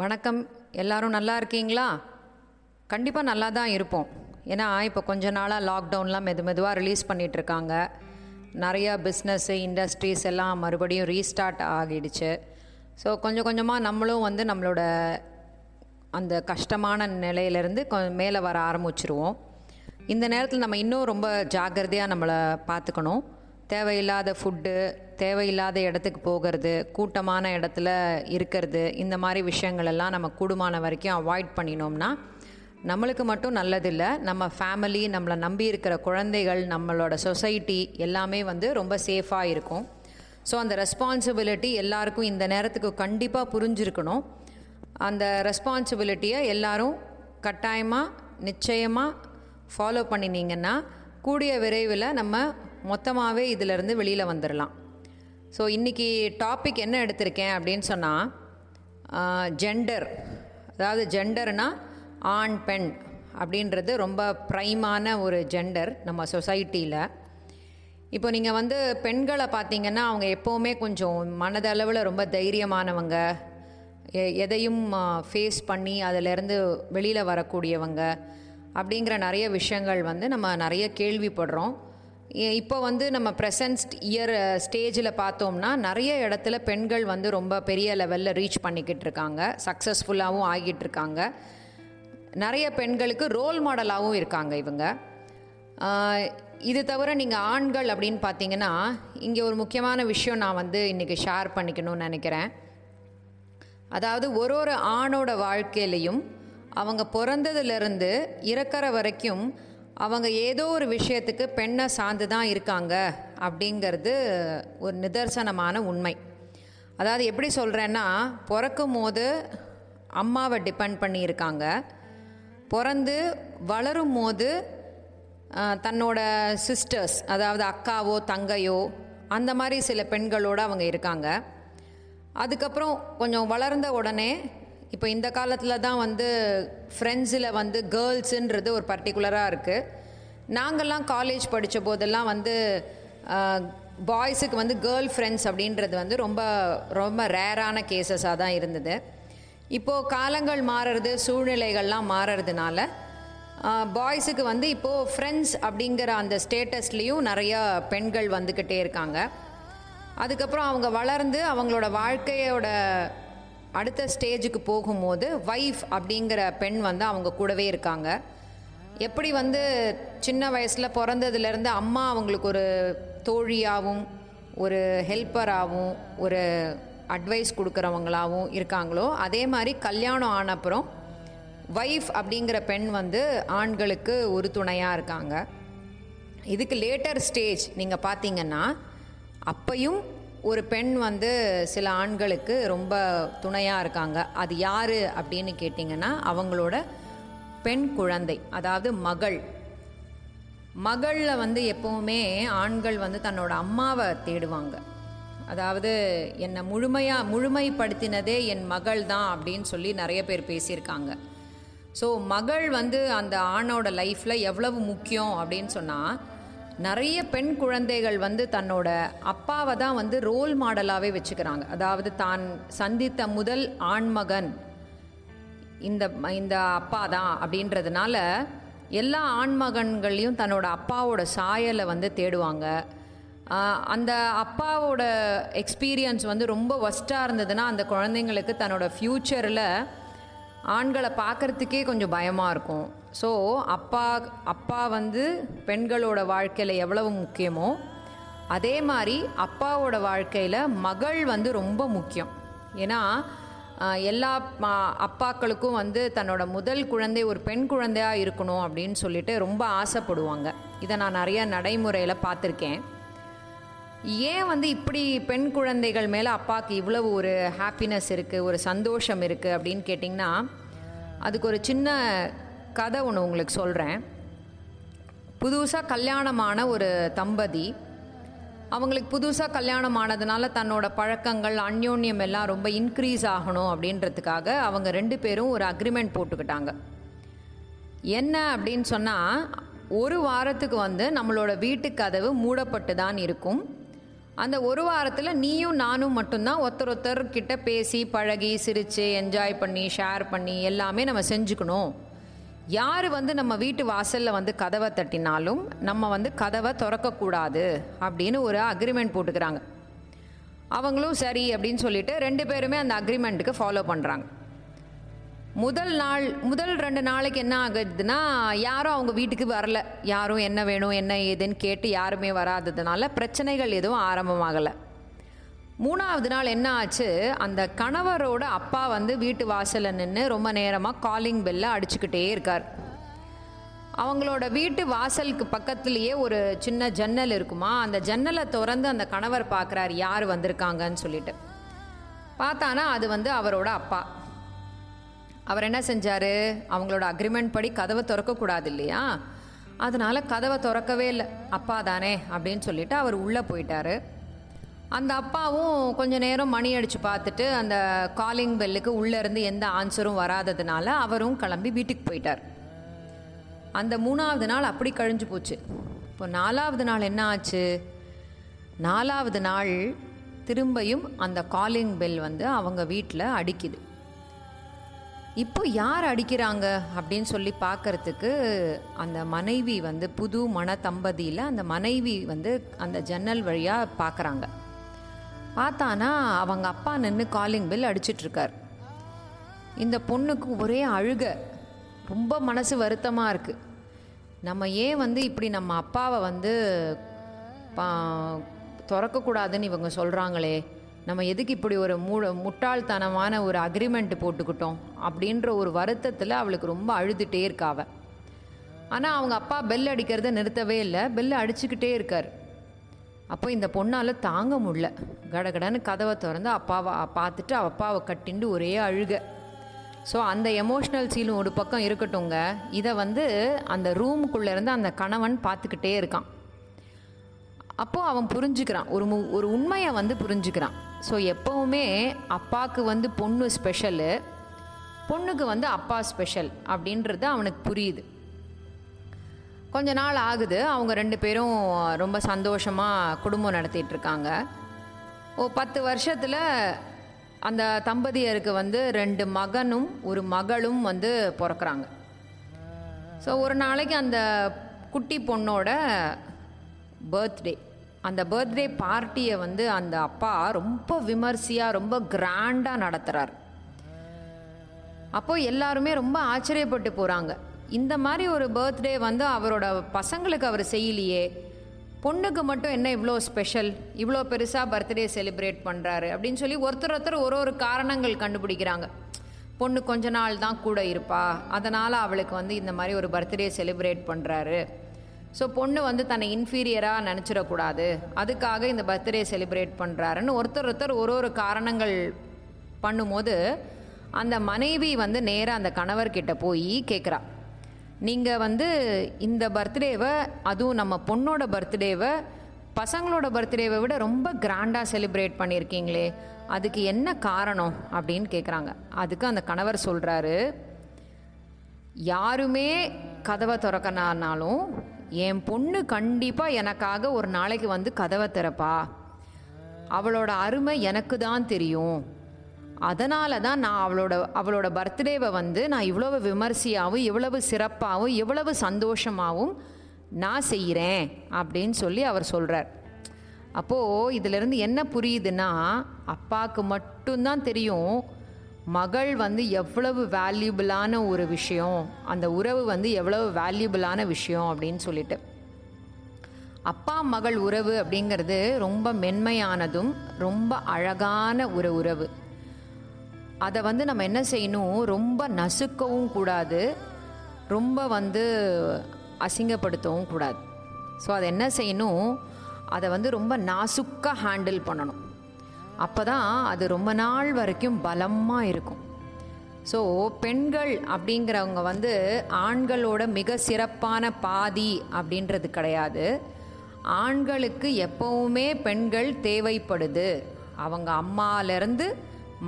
வணக்கம். எல்லாரும் நல்லா இருக்கீங்களா? கண்டிப்பாக நல்லா தான் இருப்போம். ஏன்னா இப்போ கொஞ்ச நாளாக லாக்டவுன்லாம் மெது மெதுவாக ரிலீஸ் பண்ணிகிட்ருக்காங்க நிறையா பிஸ்னஸ்ஸு இண்டஸ்ட்ரீஸ் எல்லாம் மறுபடியும் ரீஸ்டார்ட் ஆகிடுச்சு. ஸோ கொஞ்சம் கொஞ்சமாக நம்மளும் வந்து நம்மளோட அந்த கஷ்டமான நிலையிலேருந்து கொ மேலே வர ஆரம்பிச்சிருவோம். இந்த நேரத்தில் நம்ம இன்னும் ரொம்ப ஜாக்கிரதையாக நம்மளை பார்த்துக்கணும் தேவையில்லாத ஃபுட்டு தேவையில்லாத இடத்துக்கு போகிறது கூட்டமான இடத்துல இருக்கிறது இந்த மாதிரி விஷயங்கள் எல்லாம் நம்ம கூடுமான வரைக்கும் அவாய்ட் பண்ணினோம்னா நம்மளுக்கு மட்டும் நல்லதில்லை. நம்ம ஃபேமிலி நம்மளை நம்பி இருக்கிற குழந்தைகள் நம்மளோட சொசைட்டி எல்லாமே வந்து ரொம்ப சேஃபாக இருக்கும். ஸோ அந்த ரெஸ்பான்சிபிலிட்டி எல்லாருக்கும் இந்த நேரத்துக்கு கண்டிப்பாக புரிஞ்சிருக்கணும். அந்த ரெஸ்பான்சிபிலிட்டியை எல்லாரும் கட்டாயமாக நிச்சயமாக ஃபாலோ பண்ணினீங்கன்னா கூடிய விரைவில் நம்ம மொத்தமாகவே இதிலிருந்து வெளியில் வந்துடலாம் ஸோ இன்றைக்கி டாபிக் என்ன எடுத்திருக்கேன் அப்படின்னு சொன்னால் ஜெண்டர் அதாவது ஜெண்டர்னால் ஆண் பெண் அப்படின்றது ரொம்ப ப்ரைமான ஒரு ஜெண்டர் நம்ம சொசைட்டியில் இப்போ நீங்கள் வந்து பெண்களை பார்த்தீங்கன்னா அவங்க எப்போவுமே கொஞ்சம் மனதளவில் ரொம்ப தைரியமானவங்க எ- எதையும் ஃபேஸ் பண்ணி அதிலேருந்து வெளியில் வரக்கூடியவங்க அப்படிங்கிற நிறைய விஷயங்கள் வந்து நம்ம நிறைய கேள்விப்படுறோம். இப்போ வந்து நம்ம ப்ரெசன்ட் இயர் ஸ்டேஜில் பார்த்தோம்னா நிறைய இடத்துல பெண்கள் வந்து ரொம்ப பெரிய லெவலில் ரீச் பண்ணிக்கிட்டு இருக்காங்க. சக்ஸஸ்ஃபுல்லாகவும் ஆகிட்டு இருக்காங்க. நிறைய பெண்களுக்கு ரோல் மாடலாகவும் இருக்காங்க இவங்க. இது தவிர நீங்கள் ஆண்கள் அப்படின்னு பார்த்தீங்கன்னா இங்கே ஒரு முக்கியமான விஷயம் நான் வந்து இன்றைக்கி ஷேர் பண்ணிக்கணும்னு நினைக்கிறேன். அதாவது ஒரு ஒரு ஆணோட வாழ்க்கையிலையும் அவங்க பிறந்ததுலேருந்து இறக்கிற வரைக்கும் அவங்க ஏதோ ஒரு விஷயத்துக்கு பெண்ணை சார்ந்து தான் இருக்காங்க அப்படிங்கிறது ஒரு நிதர்சனமான உண்மை. அதாவது எப்படி சொல்கிறேன்னா பிறக்கும் போது அம்மாவை டிபெண்ட் பண்ணியிருக்காங்க. பிறந்து வளரும் போது தன்னோட சிஸ்டர்ஸ் அதாவது அக்காவோ தங்கையோ அந்த மாதிரி சில பெண்களோடு அவங்க இருக்காங்க. அதுக்கப்புறம் கொஞ்சம் வளர்ந்த உடனே இப்போ இந்த காலத்தில் தான் வந்து ஃப்ரெண்ட்ஸில் வந்து கேர்ள்ஸுன்றது ஒரு பர்டிகுலராக இருக்குது நாங்கள்லாம் காலேஜ் படித்த போதெல்லாம் வந்து பாய்ஸுக்கு வந்து கேர்ள் ஃப்ரெண்ட்ஸ் அப்படின்றது வந்து ரொம்ப ரொம்ப ரேரான கேசஸாக தான் இருந்தது. இப்போது காலங்கள் மாறுறது சூழ்நிலைகள்லாம் மாறுறதுனால பாய்ஸுக்கு வந்து இப்போது ஃப்ரெண்ட்ஸ் அப்படிங்கிற அந்த ஸ்டேட்டஸ்லேயும் நிறையா பெண்கள் வந்துக்கிட்டே இருக்காங்க. அதுக்கப்புறம் அவங்க வளர்ந்து அவங்களோட வாழ்க்கையோட அடுத்த ஸ்டேஜுக்கு போகும்போது வைஃப் அப்படிங்கிற பெண் வந்து அவங்க கூடவே இருக்காங்க. எப்படி வந்து சின்ன வயசில் பிறந்ததுலேருந்து அம்மா அவங்களுக்கு ஒரு தோழியாகவும் ஒரு ஹெல்ப்பராகவும் ஒரு அட்வைஸ் கொடுக்குறவங்களாகவும் இருக்காங்களோ அதே மாதிரி கல்யாணம் ஆன அப்புறம் வைஃப் அப்படிங்கிற பெண் வந்து ஆண்களுக்கு ஒரு துணையாக இருக்காங்க. இதுக்கு லேட்டர் ஸ்டேஜ் நீங்கள் பார்த்தீங்கன்னா அப்பையும் ஒரு பெண் வந்து சில ஆண்களுக்கு ரொம்ப துணையாக இருக்காங்க. அது யார் அப்படின்னு கேட்டிங்கன்னா அவங்களோட பெண் குழந்தை அதாவது மகள். மகளில் வந்து எப்போவுமே ஆண்கள் வந்து தன்னோட அம்மாவை தேடுவாங்க. அதாவது என்னை முழுமையாக முழுமைப்படுத்தினதே என் மகள் தான் அப்படின்னு சொல்லி நிறைய பேர் பேசியிருக்காங்க. ஸோ மகள் வந்து அந்த ஆணோட லைஃப்பில் எவ்வளவு முக்கியம் அப்படின்னு சொன்னால் நிறைய பெண் குழந்தைகள் வந்து தன்னோட அப்பாவை தான் வந்து ரோல் மாடலாகவே வச்சுக்கிறாங்க. அதாவது தான் சந்தித்த முதல் ஆண்மகன் இந்த இந்த அப்பா தான் அப்படின்றதுனால எல்லா ஆண்மகன்களையும் தன்னோட அப்பாவோட சாயலை வந்து தேடுவாங்க. அந்த அப்பாவோட எக்ஸ்பீரியன்ஸ் வந்து ரொம்ப ஒஸ்ட்டாக இருந்ததுன்னா அந்த குழந்தைங்களுக்கு தன்னோட ஃப்யூச்சரில் ஆண்களை பார்க்கறதுக்கே கொஞ்சம் பயமாக இருக்கும். ஸோ அப்பா அப்பா வந்து பெண்களோட வாழ்க்கையில் எவ்வளவு முக்கியமோ அதே மாதிரி அப்பாவோட வாழ்க்கையில் மகள் வந்து ரொம்ப முக்கியம். ஏன்னா எல்லா அப்பாக்களுக்கும் வந்து தன்னோட முதல் குழந்தை ஒரு பெண் குழந்தையாக இருக்கணும் அப்படின்னு சொல்லிட்டு ரொம்ப ஆசைப்படுவாங்க. இதை நான் நிறைய நடைமுறையில் பார்த்துருக்கேன். ஏன் வந்து இப்படி பெண் குழந்தைகள் மேலே அப்பாவுக்கு இவ்வளவு ஒரு ஹாப்பினஸ் இருக்குது ஒரு சந்தோஷம் இருக்குது அப்படின்னு கேட்டிங்கன்னா அதுக்கு ஒரு சின்ன கதை ஒன்று உங்களுக்கு சொல்கிறேன் புதுசாக கல்யாணமான ஒரு தம்பதி அவங்களுக்கு புதுசாக கல்யாணம் ஆனதுனால தன்னோட பழக்கங்கள் அந்யோன்யம் எல்லாம் ரொம்ப இன்க்ரீஸ் ஆகணும் அப்படின்றதுக்காக அவங்க ரெண்டு பேரும் ஒரு அக்ரிமெண்ட் போட்டுக்கிட்டாங்க. என்ன அப்படின்னு சொன்னால் ஒரு வாரத்துக்கு வந்து நம்மளோட வீட்டு கதவு மூடப்பட்டு தான் இருக்கும். அந்த ஒரு வாரத்தில் நீயும் நானும் மட்டும்தான் ஒருத்தர் ஒருத்தர் கிட்ட பேசி பழகி சிரித்து என்ஜாய் பண்ணி ஷேர் பண்ணி எல்லாமே நம்ம செஞ்சுக்கணும். யார் வந்து நம்ம வீட்டு வாசலில் வந்து கதவை தட்டினாலும் நம்ம வந்து கதவை திறக்கக்கூடாது அப்படின்னு ஒரு அக்ரிமெண்ட் போட்டுக்கிறாங்க. அவங்களும் சரி அப்படின்னு சொல்லிட்டு ரெண்டு பேருமே அந்த அக்ரிமெண்ட்டுக்கு ஃபாலோ பண்ணுறாங்க முதல் நாள் முதல் ரெண்டு நாளைக்கு என்ன ஆகுதுன்னா யாரும் அவங்க வீட்டுக்கு வரல. யாரும் என்ன வேணும் என்ன ஏதுன்னு கேட்டு யாருமே வராததுனால பிரச்சனைகள் எதுவும் ஆரம்பமாகலை. மூணாவது நாள் என்ன ஆச்சு? அந்த கணவரோட அப்பா வந்து வீட்டு வாசலில் நின்று ரொம்ப நேரமாக காலிங் பெல்லை அடிச்சுக்கிட்டே இருக்கார். அவங்களோட வீட்டு வாசலுக்கு பக்கத்துலேயே ஒரு சின்ன ஜன்னல் இருக்குமா? அந்த ஜன்னலை திறந்து அந்த கணவர் பார்க்குறாரு யார் வந்திருக்காங்கன்னு சொல்லிட்டு. பார்த்தானா அது வந்து அவரோட அப்பா. அவர் என்ன செஞ்சார்? அவங்களோட அக்ரிமெண்ட் படி கதவை திறக்கக்கூடாது இல்லையா அதனால் கதவை திறக்கவே இல்லை. அப்பா தானே அப்படின்னு சொல்லிட்டு அவர் உள்ளே போயிட்டார். அந்த அப்பாவும் கொஞ்ச நேரம் மணி அடித்து பார்த்துட்டு அந்த காலிங் பெல்லுக்கு உள்ளேருந்து எந்த ஆன்சரும் வராததுனால அவரும் கிளம்பி வீட்டுக்கு போயிட்டார். அந்த மூணாவது நாள் அப்படி கழிஞ்சு போச்சு. இப்போ நாலாவது நாள் என்ன ஆச்சு? நாலாவது நாள் திரும்பியும் அந்த காலிங் பெல் வந்து அவங்க வீட்டில் அடிக்குது. இப்போ யார் அடிக்கிறாங்க அப்படின்னு சொல்லி பார்க்கறதுக்கு அந்த மனைவி வந்து புது மன தம்பதியில் அந்த மனைவி வந்து அந்த ஜன்னல் வழியாக பார்க்குறாங்க. பார்த்தானா அவங்க அப்பா நின்று காலிங் பெல் அடிச்சிட்ருக்கார். இந்த பொண்ணுக்கு ஒரே அழுக ரொம்ப மனசு வருத்தமாக இருக்குது நம்ம ஏன் வந்து இப்படி நம்ம அப்பாவை வந்து பா திறக்கக்கூடாதுன்னு இவங்க சொல்கிறாங்களே நம்ம எதுக்கு இப்படி ஒரு மூ முட்டாள்தனமான ஒரு அக்ரிமெண்ட் போட்டுக்கிட்டோம்? அப்படின்ற ஒரு வருத்தத்தில் அவளுக்கு ரொம்ப அழுதுகிட்டே இருக்காவ ஆனால் அவங்க அப்பா பெல் அடிக்கிறத நிறுத்தவே இல்லை. பெல் அடிச்சுக்கிட்டே இருக்கார். அப்போ இந்த பொண்ணால் தாங்க முடில கடகடன்னு கதவை திறந்து அப்பாவை பார்த்துட்டு அவள் அப்பாவை கட்டிண்டு ஒரே அழுக. ஸோ அந்த எமோஷ்னல் சீலும் ஒரு பக்கம் இருக்கட்டுங்க இதை வந்து அந்த ரூமுக்குள்ளேருந்து அந்த கணவன் பார்த்துக்கிட்டே இருக்கான். அப்போது அவன் புரிஞ்சுக்கிறான். ஒரு மு ஒரு உண்மையை வந்து புரிஞ்சுக்கிறான். ஸோ எப்போவுமே அப்பாவுக்கு வந்து பொண்ணு ஸ்பெஷலு பொண்ணுக்கு வந்து அப்பா ஸ்பெஷல் அப்படின்றது அவனுக்கு புரியுது. கொஞ்ச நாள் ஆகுது அவங்க ரெண்டு பேரும் ரொம்ப சந்தோஷமாக குடும்பம் நடத்திட்டு இருக்காங்க. ஓ பத்து வருஷத்தில் அந்த தம்பதியருக்கு வந்து ரெண்டு மகனும் ஒரு மகளும் வந்து பிறக்கிறாங்க. ஸோ ஒரு நாளைக்கு அந்த குட்டி பொண்ணோட பர்த்டே அந்த பர்த்டே பார்ட்டியை வந்து அந்த அப்பா ரொம்ப விமர்சையாக ரொம்ப கிராண்டாக நடத்துகிறார் அப்போது எல்லாருமே ரொம்ப ஆச்சரியப்பட்டு போகிறாங்க இந்த மாதிரி ஒரு பர்த்டே வந்து அவரோட பசங்களுக்கு அவர் செய்யலையே. பொண்ணுக்கு மட்டும் என்ன இவ்வளோ ஸ்பெஷல் இவ்வளோ பெருசாக பர்த்டே செலிப்ரேட் பண்ணுறாரு அப்படின்னு சொல்லி ஒருத்தர் ஒருத்தர் ஒரு ஒரு காரணங்கள் கண்டுபிடிக்கிறாங்க. பொண்ணு கொஞ்ச நாள் தான் கூட இருப்பா. அதனால் அவளுக்கு வந்து இந்த மாதிரி ஒரு பர்த்டே செலிப்ரேட் பண்ணுறாரு ஸோ பொண்ணு வந்து தன்னை இன்ஃபீரியராக நினச்சிடக்கூடாது. அதுக்காக இந்த பர்த்டே செலிப்ரேட் பண்ணுறாருன்னு ஒருத்தர் ஒருத்தர் ஒரு ஒரு காரணங்கள் பண்ணும்போது அந்த மனைவி வந்து நேராக அந்த கணவர்கிட்ட போய் கேட்குறா நீங்கள் வந்து இந்த பர்த்டேவை அதுவும் நம்ம பொண்ணோட பர்த்டேவை பசங்களோட பர்த்டேவை விட ரொம்ப கிராண்டாக செலிப்ரேட் பண்ணியிருக்கீங்களே அதுக்கு என்ன காரணம் அப்படின்னு கேட்குறாங்க அதுக்கு அந்த கணவர் சொல்கிறாரு யாருமே கதவை திறக்கனானாலும் என் பொண்ணு கண்டிப்பாக எனக்காக ஒரு நாளைக்கு வந்து கதவை திறப்பா. அவளோட அருமை எனக்கு தான் தெரியும். அதனால தான் நான் அவளோட அவளோட பர்த்டேவை வந்து நான் இவ்வளவு விமர்சையாகவும் இவ்வளவு சிறப்பாகவும் இவ்வளவு சந்தோஷமாகவும் நான் செய்கிறேன் அப்படின்னு சொல்லி அவர் சொல்கிறார் அப்போது இதிலிருந்து என்ன புரியுதுன்னா அப்பாவுக்கு மட்டும்தான் தெரியும் மகள் வந்து எவ்வளவு வேல்யூபிளான ஒரு விஷயம் அந்த உறவு வந்து எவ்வளவு வேல்யூபிளான விஷயம் அப்படின்னு சொல்லிட்டு. அப்பா மகள் உறவு அப்படிங்கிறது ரொம்ப மென்மையானதும் ரொம்ப அழகான ஒரு உறவு. அதை வந்து நம்ம என்ன செய்யணும்? ரொம்ப நசுக்கவும் கூடாது. ரொம்ப வந்து அசிங்கப்படுத்தவும் கூடாது. ஸோ அதை என்ன செய்யணும்? அதை வந்து ரொம்ப நாசுக்காக ஹேண்டில் பண்ணணும். அப்போ தான் அது ரொம்ப நாள் வரைக்கும் பலமாக இருக்கும். ஸோ பெண்கள் அப்படிங்கிறவங்க வந்து ஆண்களோட மிக சிறப்பான பாதி அப்படின்றது கிடையாது. ஆண்களுக்கு எப்பவுமே பெண்கள் தேவைப்படுது. அவங்க அம்மாலேருந்து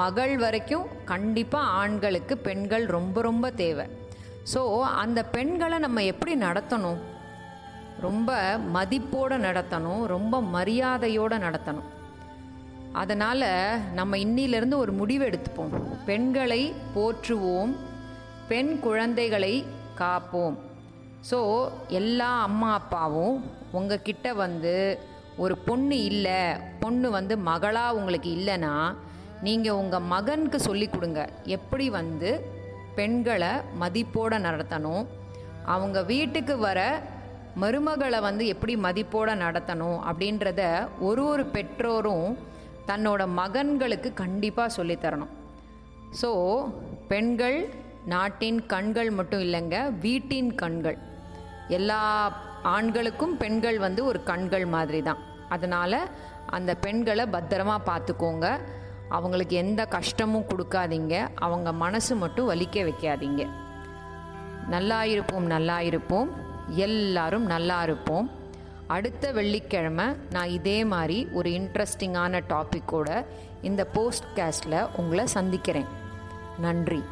மகள் வரைக்கும் கண்டிப்பாக ஆண்களுக்கு பெண்கள் ரொம்ப ரொம்ப தேவை. ஸோ அந்த பெண்களை நம்ம எப்படி நடத்தணும்? ரொம்ப மதிப்போடு நடத்தணும் ரொம்ப மரியாதையோடு நடத்தணும். அதனால் நம்ம இன்னிலிருந்து ஒரு முடிவு எடுத்துப்போம். பெண்களை போற்றுவோம் பெண் குழந்தைகளை காப்போம். ஸோ எல்லா அம்மா அப்பாவும் உங்ககிட்ட வந்து ஒரு பொண்ணு இல்லை பொண்ணு வந்து மகளாக உங்களுக்கு இல்லைன்னா நீங்கள் உங்கள் மகனுக்கு சொல்லி கொடுங்க. எப்படி வந்து பெண்களை மதிப்போடு நடத்தணும்? அவங்க வீட்டுக்கு வர மருமகளை வந்து எப்படி மதிப்போடு நடத்தணும்? அப்படின்றத ஒரு ஒரு பெற்றோரும் தன்னோட மகன்களுக்கு கண்டிப்பாக சொல்லித்தரணும் ஸோ பெண்கள் நாட்டின் கண்கள் மட்டும் இல்லைங்க வீட்டின் கண்கள். எல்லா ஆண்களுக்கும் பெண்கள் வந்து ஒரு கண்கள் மாதிரி தான் அதனால் அந்த பெண்களை பத்திரமா பார்த்துக்கோங்க. அவங்களுக்கு எந்த கஷ்டமும் கொடுக்காதீங்க. அவங்க மனசு மட்டும் வலிக்க வைக்காதீங்க. நல்லா இருப்போம் நல்லா இருப்போம். எல்லாரும் நல்லா இருப்போம். அடுத்த வெள்ளிக்கிழமை நான் இதே மாதிரி ஒரு இன்ட்ரெஸ்டிங்கான டாப்பிக்கோட இந்த போஸ்ட் கேஸ்டில் உங்களை சந்திக்கிறேன். நன்றி.